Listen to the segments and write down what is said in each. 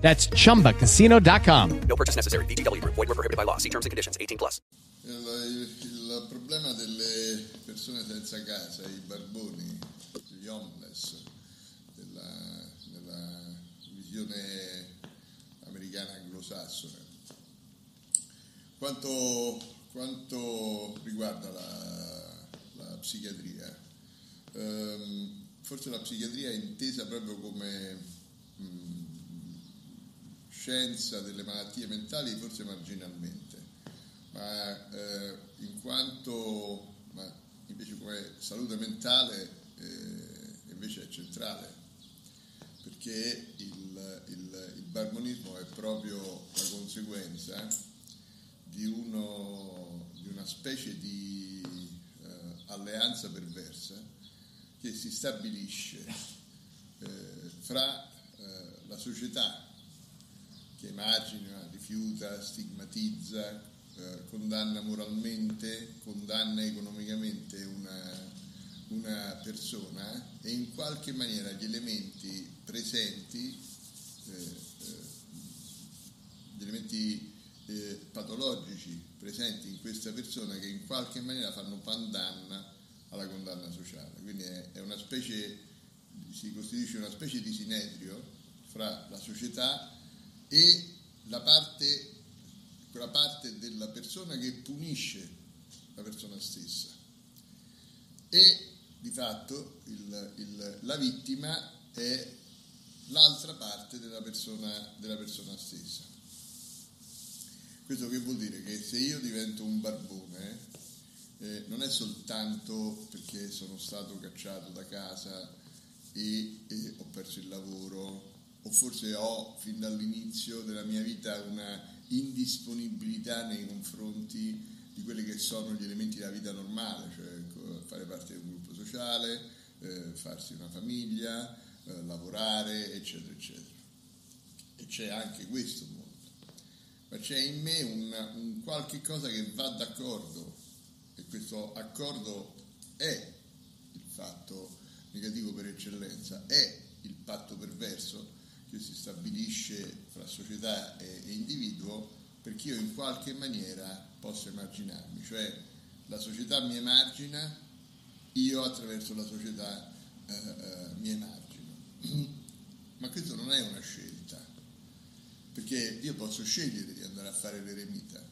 That's chumbacasino.com. No purchase necessary. Group. Void were prohibited by law. See terms and conditions. 18 plus. Il, il problema delle persone senza casa, i barboni, gli homeless, della, della visione americana anglosassone, quanto, quanto riguarda la, la psichiatria? Ehm, forse la psichiatria è intesa proprio come mh, scienza delle malattie mentali, forse marginalmente, ma eh, in quanto invece come salute mentale eh, invece è centrale, perché il, il, il barbonismo è proprio la conseguenza di, uno, di una specie di eh, alleanza perversa che si stabilisce eh, fra eh, la società che emargina, rifiuta, stigmatizza, eh, condanna moralmente, condanna economicamente una, una, persona e in qualche maniera gli elementi presenti, eh, eh, gli elementi eh, patologici presenti in questa persona che in qualche maniera fanno pandanna alla condanna sociale. Quindi è, una specie, si costituisce una specie di sinedrio fra la società e la parte, quella parte della persona che punisce la persona stessa. E di fatto il, il, la vittima è l'altra parte della persona, della persona stessa. Questo che vuol dire? Che se io divento un barbone, eh, non è soltanto perché sono stato cacciato da casa e, e ho perso il lavoro o forse ho fin dall'inizio della mia vita una indisponibilità nei confronti di quelli che sono gli elementi della vita normale, cioè fare parte di un gruppo sociale, eh, farsi una famiglia, eh, lavorare, eccetera, eccetera. E c'è anche questo mondo. Ma c'è in me un, un qualche cosa che va d'accordo e questo accordo è il fatto negativo per eccellenza, è il patto perverso che si stabilisce fra società e, individuo perché io in qualche maniera posso emarginarmi, cioè la società mi emargina, io attraverso la società eh, eh, mi emargino. Ma questo non è una scelta, perché io posso scegliere di andare a fare l'eremita,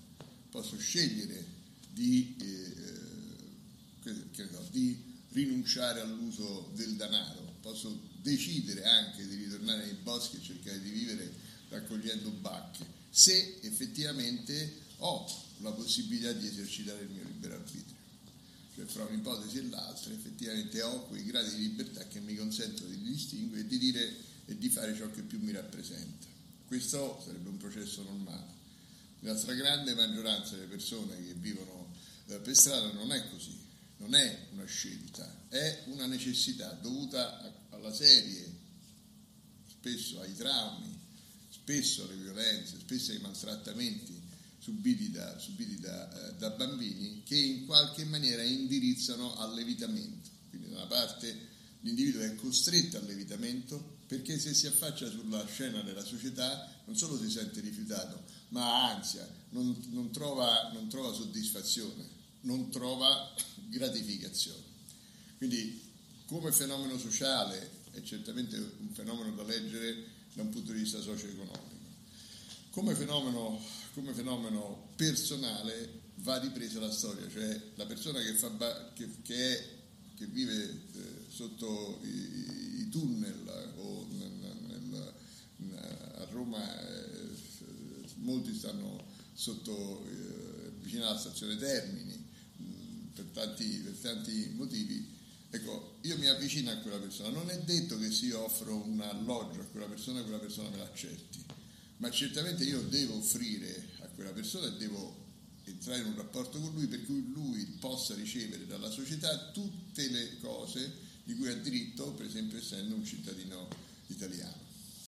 posso scegliere di, eh, eh so, di rinunciare all'uso del denaro, posso decidere anche di ritornare nei boschi e cercare di vivere raccogliendo bacche, se effettivamente ho la possibilità di esercitare il mio libero arbitrio. Cioè fra un'ipotesi e l'altra effettivamente ho quei gradi di libertà che mi consentono di distinguere e di dire e di fare ciò che più mi rappresenta. Questo sarebbe un processo normale. La stragrande maggioranza delle persone che vivono eh, per strada non è così, non è una scelta, è una necessità dovuta alla serie, spesso ai traumi, spesso alle violenze, spesso ai maltrattamenti subiti da, subiti da, eh, da bambini che in qualche maniera indirizzano all'evitamento. Quindi da una parte l'individuo è costretto all'evitamento perché se si affaccia sulla scena della società non solo si sente rifiutato, ma ha ansia, non, non, trova, non trova soddisfazione, non trova gratificazione. Quindi come fenomeno sociale è certamente un fenomeno da leggere da un punto di vista socio-economico. Come fenomeno, come fenomeno personale va ripresa la storia, cioè la persona che, fa, che, che, è, che vive eh, sotto i, i, tunnel o nel, nel, a Roma eh, molti stanno sotto, eh, vicino alla stazione Termini tanti, per tanti motivi Ecco, io mi avvicino a quella persona, non è detto che se io offro un alloggio a quella persona, quella persona me l'accetti, ma certamente io devo offrire a quella persona e devo, entrare in un rapporto con lui per cui lui possa ricevere dalla società tutte le cose di cui ha diritto, per esempio essendo un cittadino italiano.